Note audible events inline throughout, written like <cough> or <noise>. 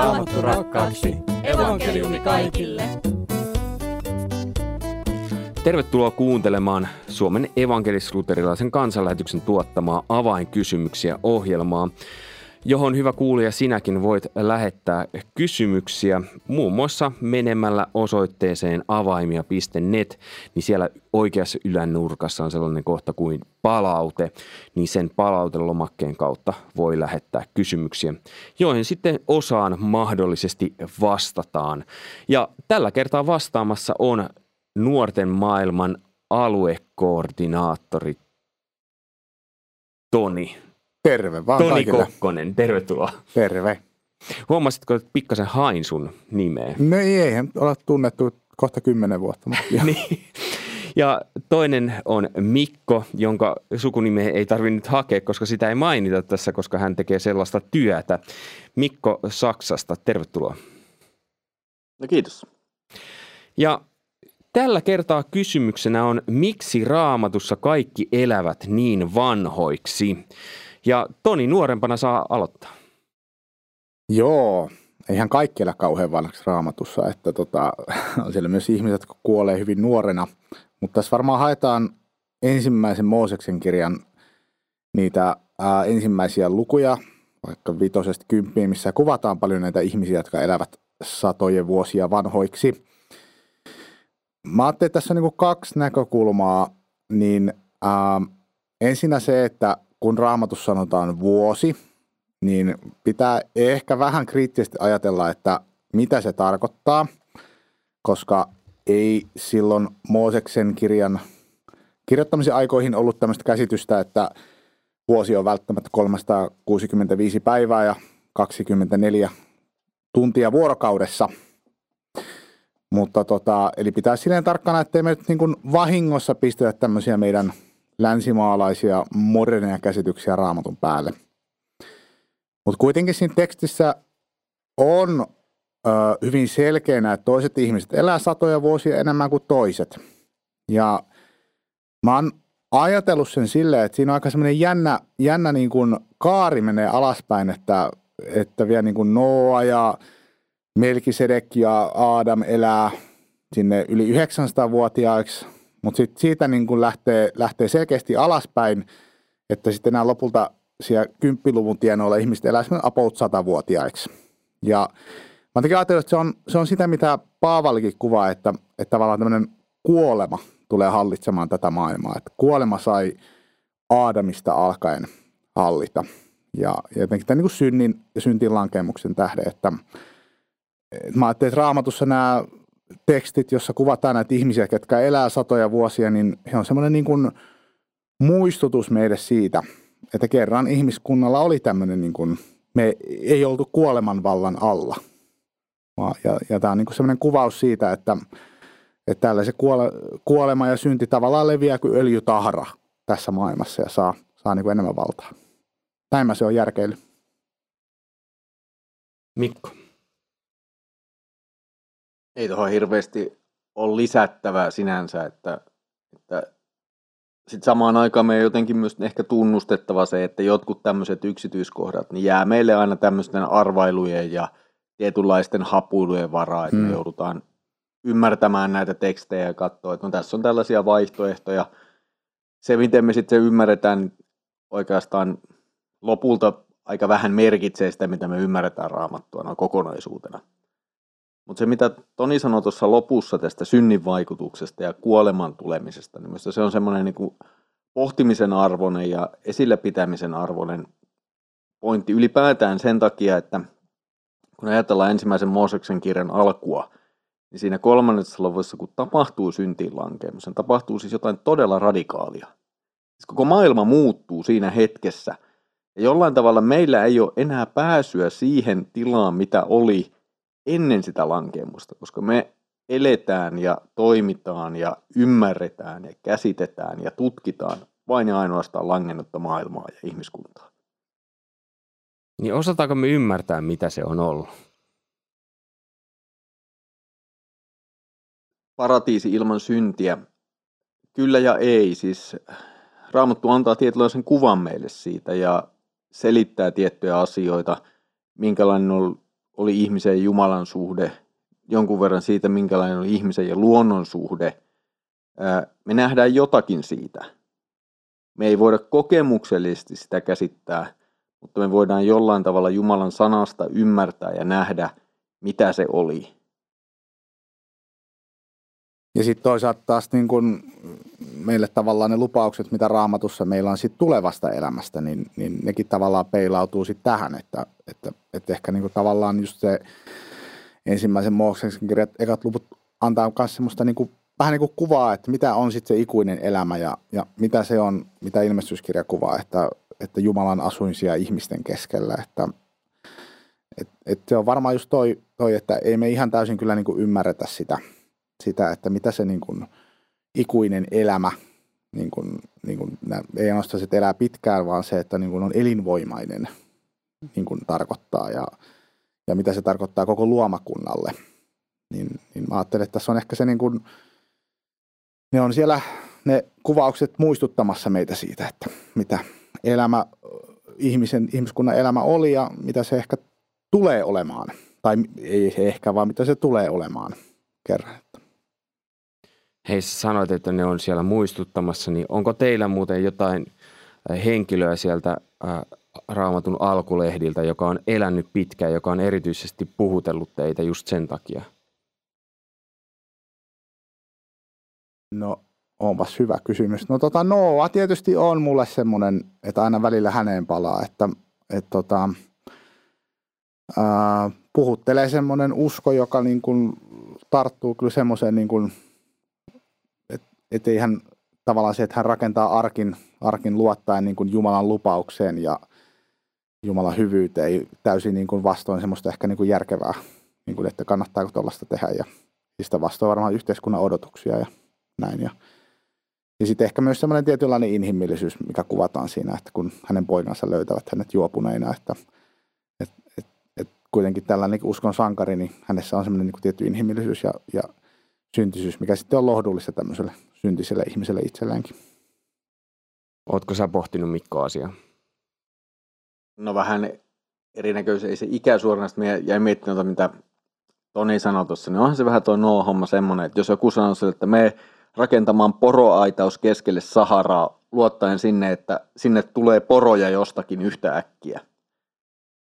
Raamattu rakkaaksi. Evankeliumi kaikille. Tervetuloa kuuntelemaan Suomen evankelis-luterilaisen kansanlähetyksen tuottamaa avainkysymyksiä ohjelmaa, johon hyvä kuulija sinäkin voit lähettää kysymyksiä muun muassa menemällä osoitteeseen avaimia.net, niin siellä oikeassa ylänurkassa on sellainen kohta kuin palaute, niin sen palautelomakkeen kautta voi lähettää kysymyksiä, joihin sitten osaan mahdollisesti vastataan. Ja tällä kertaa vastaamassa on nuorten maailman aluekoordinaattori Toni. Terve vaan Toni kaikille. Kokkonen, tervetuloa. Terve. Huomasitko, että pikkasen hain sun nimeä? No ei, eihän olla tunnettu kohta kymmenen vuotta. Mutta <laughs> niin. Ja toinen on Mikko, jonka sukunimeä ei tarvitse nyt hakea, koska sitä ei mainita tässä, koska hän tekee sellaista työtä. Mikko Saksasta, tervetuloa. No kiitos. Ja tällä kertaa kysymyksenä on, miksi raamatussa kaikki elävät niin vanhoiksi? Ja Toni nuorempana saa aloittaa. Joo, eihän kaikki elä kauhean vanhaksi raamatussa, että tota, on <laughs> siellä myös ihmiset, jotka kuolee hyvin nuorena. Mutta tässä varmaan haetaan ensimmäisen Mooseksen kirjan niitä ää, ensimmäisiä lukuja, vaikka vitosesta kymppiin, missä kuvataan paljon näitä ihmisiä, jotka elävät satojen vuosia vanhoiksi. Mä ajattelin, että tässä on niin kaksi näkökulmaa, niin ää, ensinnä se, että kun raamatussa sanotaan vuosi, niin pitää ehkä vähän kriittisesti ajatella, että mitä se tarkoittaa, koska ei silloin Mooseksen kirjan kirjoittamisen aikoihin ollut tämmöistä käsitystä, että vuosi on välttämättä 365 päivää ja 24 tuntia vuorokaudessa. Mutta tota, eli pitää silleen tarkkana, ettei me nyt niin vahingossa pistetä tämmöisiä meidän länsimaalaisia moderneja käsityksiä raamatun päälle. Mutta kuitenkin siinä tekstissä on ö, hyvin selkeänä, että toiset ihmiset elää satoja vuosia enemmän kuin toiset. Ja mä oon ajatellut sen silleen, että siinä on aika semmoinen jännä, jännä niin kuin kaari menee alaspäin, että, että vielä niin kuin Noa ja Melkisedek ja Adam elää sinne yli 900-vuotiaiksi, mutta sit siitä niin kuin lähtee, lähtee selkeästi alaspäin, että sitten nämä lopulta siellä kymppiluvun tienoilla ihmiset elää about 100-vuotiaiksi. Ja mä oon ajatellut, että se on, se on sitä, mitä Paavalikin kuvaa, että, että tavallaan tämmöinen kuolema tulee hallitsemaan tätä maailmaa. Että kuolema sai Aadamista alkaen hallita. Ja, ja jotenkin tämän niin synnin ja syntin lankemuksen tähden, että, että mä ajattelin, että raamatussa nämä tekstit, jossa kuvataan näitä ihmisiä, jotka elää satoja vuosia, niin he on semmoinen niin kuin muistutus meille siitä, että kerran ihmiskunnalla oli tämmöinen, niin kuin, me ei oltu kuoleman vallan alla. Ja, ja tämä on niin semmoinen kuvaus siitä, että, että tällaisen kuole, kuolema ja synti tavallaan leviää kuin öljytahra tässä maailmassa ja saa, saa niin kuin enemmän valtaa. Näin mä se on järkeily. Mikko. Ei tuohon hirveästi ole lisättävää sinänsä, että, että sitten samaan aikaan me jotenkin myös ehkä tunnustettava se, että jotkut tämmöiset yksityiskohdat niin jää meille aina tämmöisten arvailujen ja tietynlaisten hapuilujen varaa, että mm. me joudutaan ymmärtämään näitä tekstejä ja katsoa, että no tässä on tällaisia vaihtoehtoja. Se, miten me sitten se ymmärretään, niin oikeastaan lopulta aika vähän merkitsee sitä, mitä me ymmärretään raamattua noin kokonaisuutena. Mutta se, mitä Toni sanoi tuossa lopussa tästä synnin vaikutuksesta ja kuoleman tulemisesta, niin minusta se on semmoinen niin pohtimisen arvoinen ja esillä pitämisen arvoinen pointti ylipäätään sen takia, että kun ajatellaan ensimmäisen Mooseksen kirjan alkua, niin siinä kolmannessa luvussa, kun tapahtuu syntiin lankemus, niin tapahtuu siis jotain todella radikaalia. Siis koko maailma muuttuu siinä hetkessä. Ja jollain tavalla meillä ei ole enää pääsyä siihen tilaan, mitä oli ennen sitä lankemusta, koska me eletään ja toimitaan ja ymmärretään ja käsitetään ja tutkitaan vain ja ainoastaan langennutta maailmaa ja ihmiskuntaa. Niin osataanko me ymmärtää, mitä se on ollut? Paratiisi ilman syntiä. Kyllä ja ei. Siis Raamattu antaa tietynlaisen kuvan meille siitä ja selittää tiettyjä asioita, minkälainen on oli ihmisen ja Jumalan suhde, jonkun verran siitä, minkälainen oli ihmisen ja luonnon suhde. Me nähdään jotakin siitä. Me ei voida kokemuksellisesti sitä käsittää, mutta me voidaan jollain tavalla Jumalan sanasta ymmärtää ja nähdä, mitä se oli. Ja sitten toisaalta taas niin kun meille tavallaan ne lupaukset, mitä raamatussa meillä on sit tulevasta elämästä, niin, niin nekin tavallaan peilautuu sitten tähän, että, että, että ehkä niin tavallaan just se ensimmäisen Mooseksen kirjat, ekat luvut antaa myös semmoista niin kuin, vähän niin kuin kuvaa, että mitä on sitten se ikuinen elämä ja, ja mitä se on, mitä ilmestyskirja kuvaa, että, että Jumalan asuinsia ihmisten keskellä, että et, et se on varmaan just toi, toi, että ei me ihan täysin kyllä niin kuin ymmärretä sitä, sitä, että mitä se niin kuin ikuinen elämä, niin kuin, niin kuin, ei ainoastaan se, että elää pitkään, vaan se, että niin kuin on elinvoimainen niin kuin tarkoittaa ja, ja mitä se tarkoittaa koko luomakunnalle. Niin, niin mä ajattelen, että tässä on ehkä se niin kuin, ne on siellä ne kuvaukset muistuttamassa meitä siitä, että mitä elämä, ihmisen, ihmiskunnan elämä oli ja mitä se ehkä tulee olemaan. Tai ei ehkä, vaan mitä se tulee olemaan kerran. Hei, sanoit, että ne on siellä muistuttamassa, niin onko teillä muuten jotain äh, henkilöä sieltä äh, raamatun alkulehdiltä, joka on elänyt pitkään, joka on erityisesti puhutellut teitä just sen takia? No, onpas hyvä kysymys. No tota, Noa tietysti on mulle semmoinen, että aina välillä häneen palaa, että et, tota, ää, puhuttelee semmoinen usko, joka niin kuin tarttuu kyllä semmoiseen niin kuin että ei hän tavallaan se, että hän rakentaa arkin, arkin luottaen niin kuin Jumalan lupaukseen ja Jumalan hyvyyteen, täysin niin kuin vastoin semmoista ehkä niin kuin järkevää, niin kuin, että kannattaako tuollaista tehdä ja sitä vastoin varmaan yhteiskunnan odotuksia ja näin. Ja, ja sitten ehkä myös semmoinen tietynlainen inhimillisyys, mikä kuvataan siinä, että kun hänen poikansa löytävät hänet juopuneina, että et, et, et kuitenkin tällainen niin uskon sankari, niin hänessä on semmoinen niin tietty inhimillisyys ja, ja syntisyys, mikä sitten on lohdullista tämmöiselle syntiselle ihmiselle itselleenkin. Oletko sä pohtinut Mikko asiaa? No vähän erinäköisiä, ei se ikä suoranaisesti, jäin miettimään, mitä Toni sanoi tuossa, niin onhan se vähän tuo no-homma semmoinen, että jos joku sanoo sille, että me rakentamaan poroaitaus keskelle Saharaa luottaen sinne, että sinne tulee poroja jostakin yhtä äkkiä,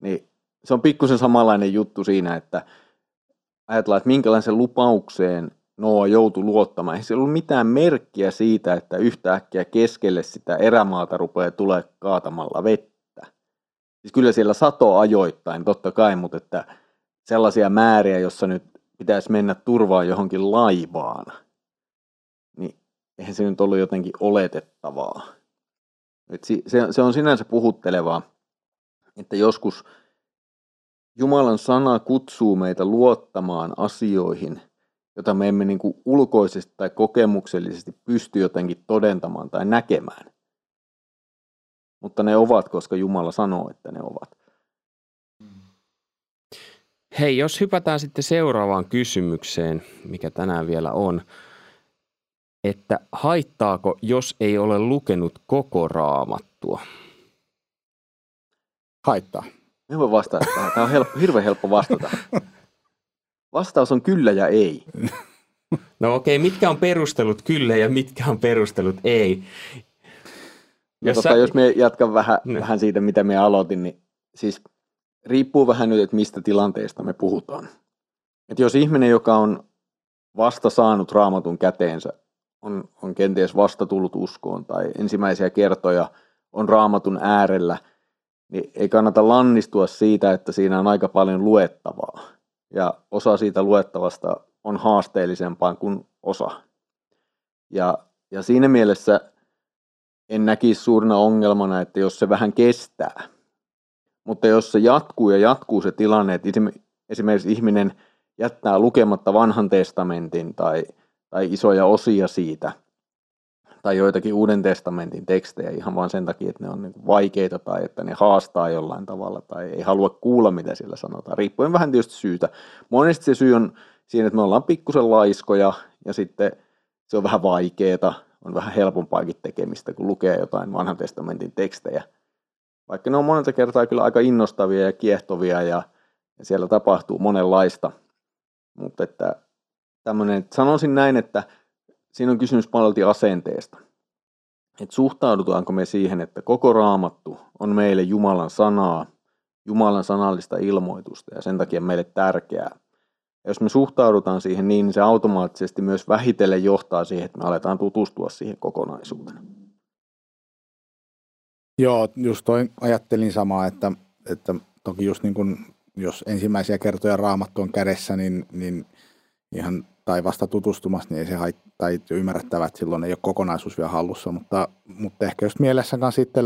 niin se on pikkusen samanlainen juttu siinä, että ajatellaan, että minkälaisen lupaukseen Noa joutui luottamaan. Ei siellä ollut mitään merkkiä siitä, että yhtäkkiä keskelle sitä erämaata rupeaa tulee kaatamalla vettä. Siis kyllä siellä sato ajoittain, totta kai, mutta että sellaisia määriä, jossa nyt pitäisi mennä turvaan johonkin laivaan, niin eihän se nyt ollut jotenkin oletettavaa. Et se, se on sinänsä puhuttelevaa, että joskus Jumalan sana kutsuu meitä luottamaan asioihin – jota me emme niin kuin ulkoisesti tai kokemuksellisesti pysty jotenkin todentamaan tai näkemään. Mutta ne ovat, koska Jumala sanoo, että ne ovat. Hei, jos hypätään sitten seuraavaan kysymykseen, mikä tänään vielä on, että haittaako, jos ei ole lukenut koko raamattua? Haittaa. Me voi vastata tähän. Tämä on helppo, hirveän helppo vastata. <laughs> Vastaus on kyllä ja ei. <laughs> No okei, okay, mitkä on perustelut kyllä ja mitkä on perustelut ei? No jos, tota, sä... jos me jatkan vähän, no. vähän siitä, mitä me aloitin, niin siis riippuu vähän nyt, että mistä tilanteesta me puhutaan. Että jos ihminen, joka on vasta saanut raamatun käteensä, on, on kenties vasta tullut uskoon tai ensimmäisiä kertoja on raamatun äärellä, niin ei kannata lannistua siitä, että siinä on aika paljon luettavaa ja osa siitä luettavasta on haasteellisempaa kuin osa. Ja, ja siinä mielessä en näkisi suurena ongelmana, että jos se vähän kestää. Mutta jos se jatkuu ja jatkuu se tilanne, että esimerkiksi ihminen jättää lukematta vanhan testamentin tai, tai isoja osia siitä – tai joitakin Uuden testamentin tekstejä ihan vain sen takia, että ne on niin vaikeita tai että ne haastaa jollain tavalla tai ei halua kuulla, mitä siellä sanotaan. Riippuen vähän tietysti syytä. Monesti se syy on siinä, että me ollaan pikkusen laiskoja ja sitten se on vähän vaikeeta, on vähän helpompaakin tekemistä, kun lukee jotain vanhan testamentin tekstejä. Vaikka ne on monelta kertaa kyllä aika innostavia ja kiehtovia ja, Ja siellä tapahtuu monenlaista. Mutta että tämmöinen, sanoisin näin, että siinä on kysymys paljon asenteesta. Että suhtaudutaanko me siihen, että koko raamattu on meille Jumalan sanaa, Jumalan sanallista ilmoitusta ja sen takia meille tärkeää. Ja jos me suhtaudutaan siihen niin, niin se automaattisesti myös vähitellen johtaa siihen, että me aletaan tutustua siihen kokonaisuuteen. Joo, just toi ajattelin samaa, että, että toki just niin kuin, jos ensimmäisiä kertoja raamattu on kädessä, niin, niin ihan tai vasta tutustumassa, niin ei se hait, tai ymmärrettävä, että silloin ei ole kokonaisuus vielä hallussa, mutta, mutta ehkä just mielessä kanssa sitten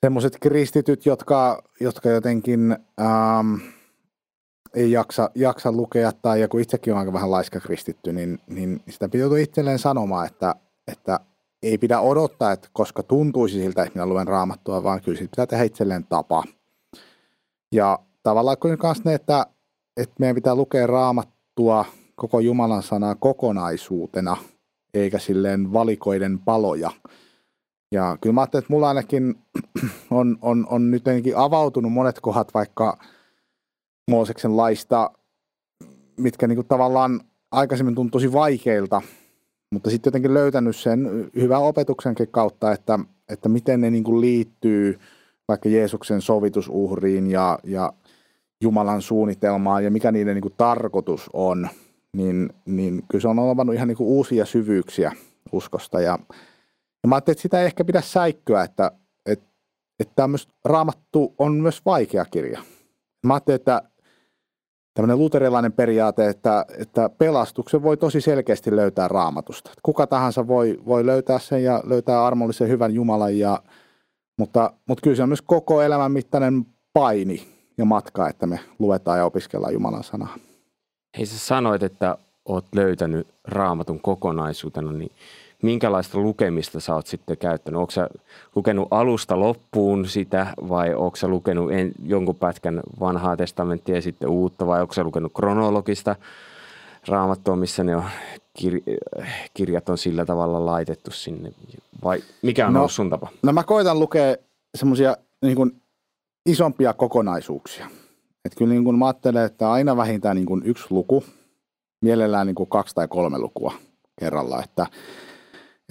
semmoiset kristityt, jotka, jotka jotenkin ähm, ei jaksa, jaksa lukea, tai joku itsekin on aika vähän laiska kristitty, niin, niin sitä pitää itselleen sanomaan, että, että ei pidä odottaa, että koska tuntuisi siltä, että minä luen raamattua, vaan kyllä siitä pitää tehdä itselleen tapa. Ja tavallaan kuin kanssa ne, että, että meidän pitää lukea raamattua koko Jumalan sanaa kokonaisuutena, eikä silleen valikoiden paloja. Ja kyllä mä ajattelin, että mulla ainakin <clears throat> on, on, on nyt avautunut monet kohdat vaikka Mooseksen laista, mitkä niin kuin tavallaan aikaisemmin tuntui tosi vaikeilta, mutta sitten jotenkin löytänyt sen hyvän opetuksenkin kautta, että, että miten ne niin kuin liittyy vaikka Jeesuksen sovitusuhriin ja, ja Jumalan suunnitelmaan ja mikä niiden niin kuin tarkoitus on, niin, niin kyllä se on avannut ihan niin kuin uusia syvyyksiä uskosta. Ja, ja mä ajattelin, että sitä ei ehkä pidä säikkyä, että, että, että tämmöistä raamattu on myös vaikea kirja. Mä ajattelin, että tämmöinen luterilainen periaate, että, että pelastuksen voi tosi selkeästi löytää raamatusta. Kuka tahansa voi, voi löytää sen ja löytää armollisen hyvän Jumalan, ja, mutta, mutta kyllä se on myös koko elämän mittainen paini ja matka, että me luetaan ja opiskellaan Jumalan sanaa. Hei sä sanoit, että oot löytänyt raamatun kokonaisuutena, niin minkälaista lukemista sä oot sitten käyttänyt? Onko sä lukenut alusta loppuun sitä vai onko sä lukenut en, jonkun pätkän vanhaa testamenttia ja sitten uutta vai onko sä lukenut kronologista raamattua, missä ne on, kir, kirjat on sillä tavalla laitettu sinne vai mikä on no, ollut sun tapa? No mä koitan lukea semmoisia niin isompia kokonaisuuksia. Et kyllä niin kun mä ajattelen, että aina vähintään niin kuin yksi luku, mielellään niin kuin kaksi tai kolme lukua kerralla, että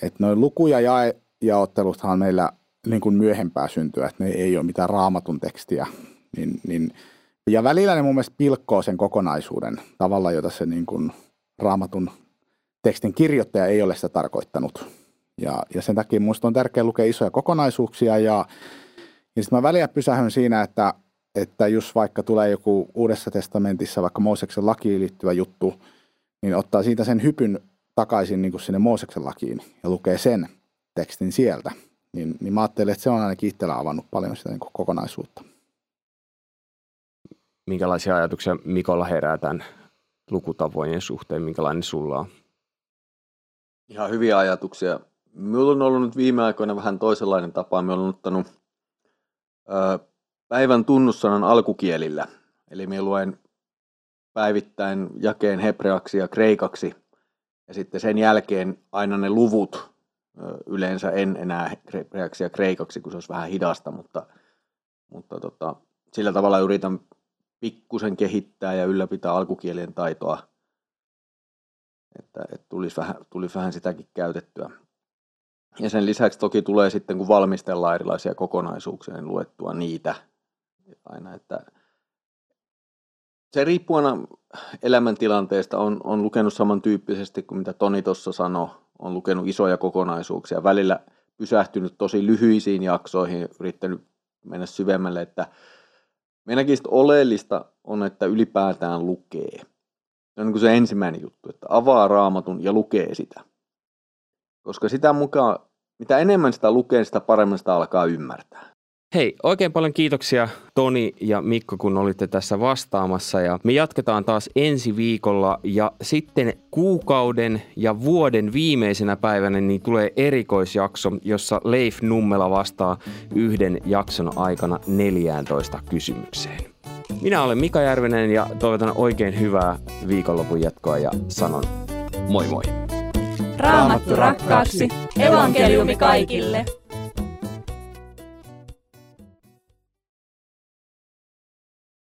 että noin lukuja ja jaotteluthan meillä niin kuin myöhempää syntyä, että ne ei ole mitään raamatun tekstiä. Niin, niin, ja välillä ne mun mielestä pilkkoo sen kokonaisuuden tavalla, jota se niin kuin raamatun tekstin kirjoittaja ei ole sitä tarkoittanut. Ja, ja sen takia minusta on tärkeää lukea isoja kokonaisuuksia ja, ja sitten mä väliä pysähyn siinä, että, että jos vaikka tulee joku Uudessa testamentissa vaikka Mooseksen lakiin liittyvä juttu, niin ottaa siitä sen hypyn takaisin niin kuin sinne Mooseksen lakiin ja lukee sen tekstin sieltä, niin, niin mä ajattelen, että se on ainakin itsellä avannut paljon sitä niin kuin kokonaisuutta. Minkälaisia ajatuksia Mikolla herää tämän lukutavojen suhteen? Minkälainen sulla on? Ihan hyviä ajatuksia. Minulla on ollut nyt viime aikoina vähän toisenlainen tapa. Me olen ottanut ö, päivän tunnussanan alkukielillä. Eli me luen päivittäin jakeen hebreaksi ja kreikaksi – ja sitten sen jälkeen aina ne luvut, yleensä en enää hebreaksi ja kreikaksi, kun se olisi vähän hidasta, mutta, mutta tota, sillä tavalla yritän pikkusen kehittää ja ylläpitää alkukielien taitoa, että, että tulisi, vähän, tulisi vähän sitäkin käytettyä. Ja sen lisäksi toki tulee sitten, kun valmistellaan erilaisia kokonaisuuksia, niin luettua niitä aina, että se riippuu aina elämäntilanteesta. On, on lukenut samantyyppisesti kuin mitä Toni tuossa sanoi. On lukenut isoja kokonaisuuksia. Välillä pysähtynyt tosi lyhyisiin jaksoihin, yrittänyt mennä syvemmälle, että meidänkin oleellista on, että ylipäätään lukee. Se on niin se ensimmäinen juttu, että avaa raamatun ja lukee sitä. Koska sitä mukaan, mitä enemmän sitä lukee, sitä paremmin sitä alkaa ymmärtää. Hei, oikein paljon kiitoksia Toni ja Mikko, kun olitte tässä vastaamassa. Ja me jatketaan taas ensi viikolla ja sitten kuukauden ja vuoden viimeisenä päivänä niin tulee erikoisjakso, jossa Leif Nummela vastaa yhden jakson aikana 14 kysymykseen. Minä olen Mika Järvenen ja toivotan oikein hyvää viikonlopun jatkoa ja sanon moi moi. Raamattu rakkaaksi, evankeliumi kaikille.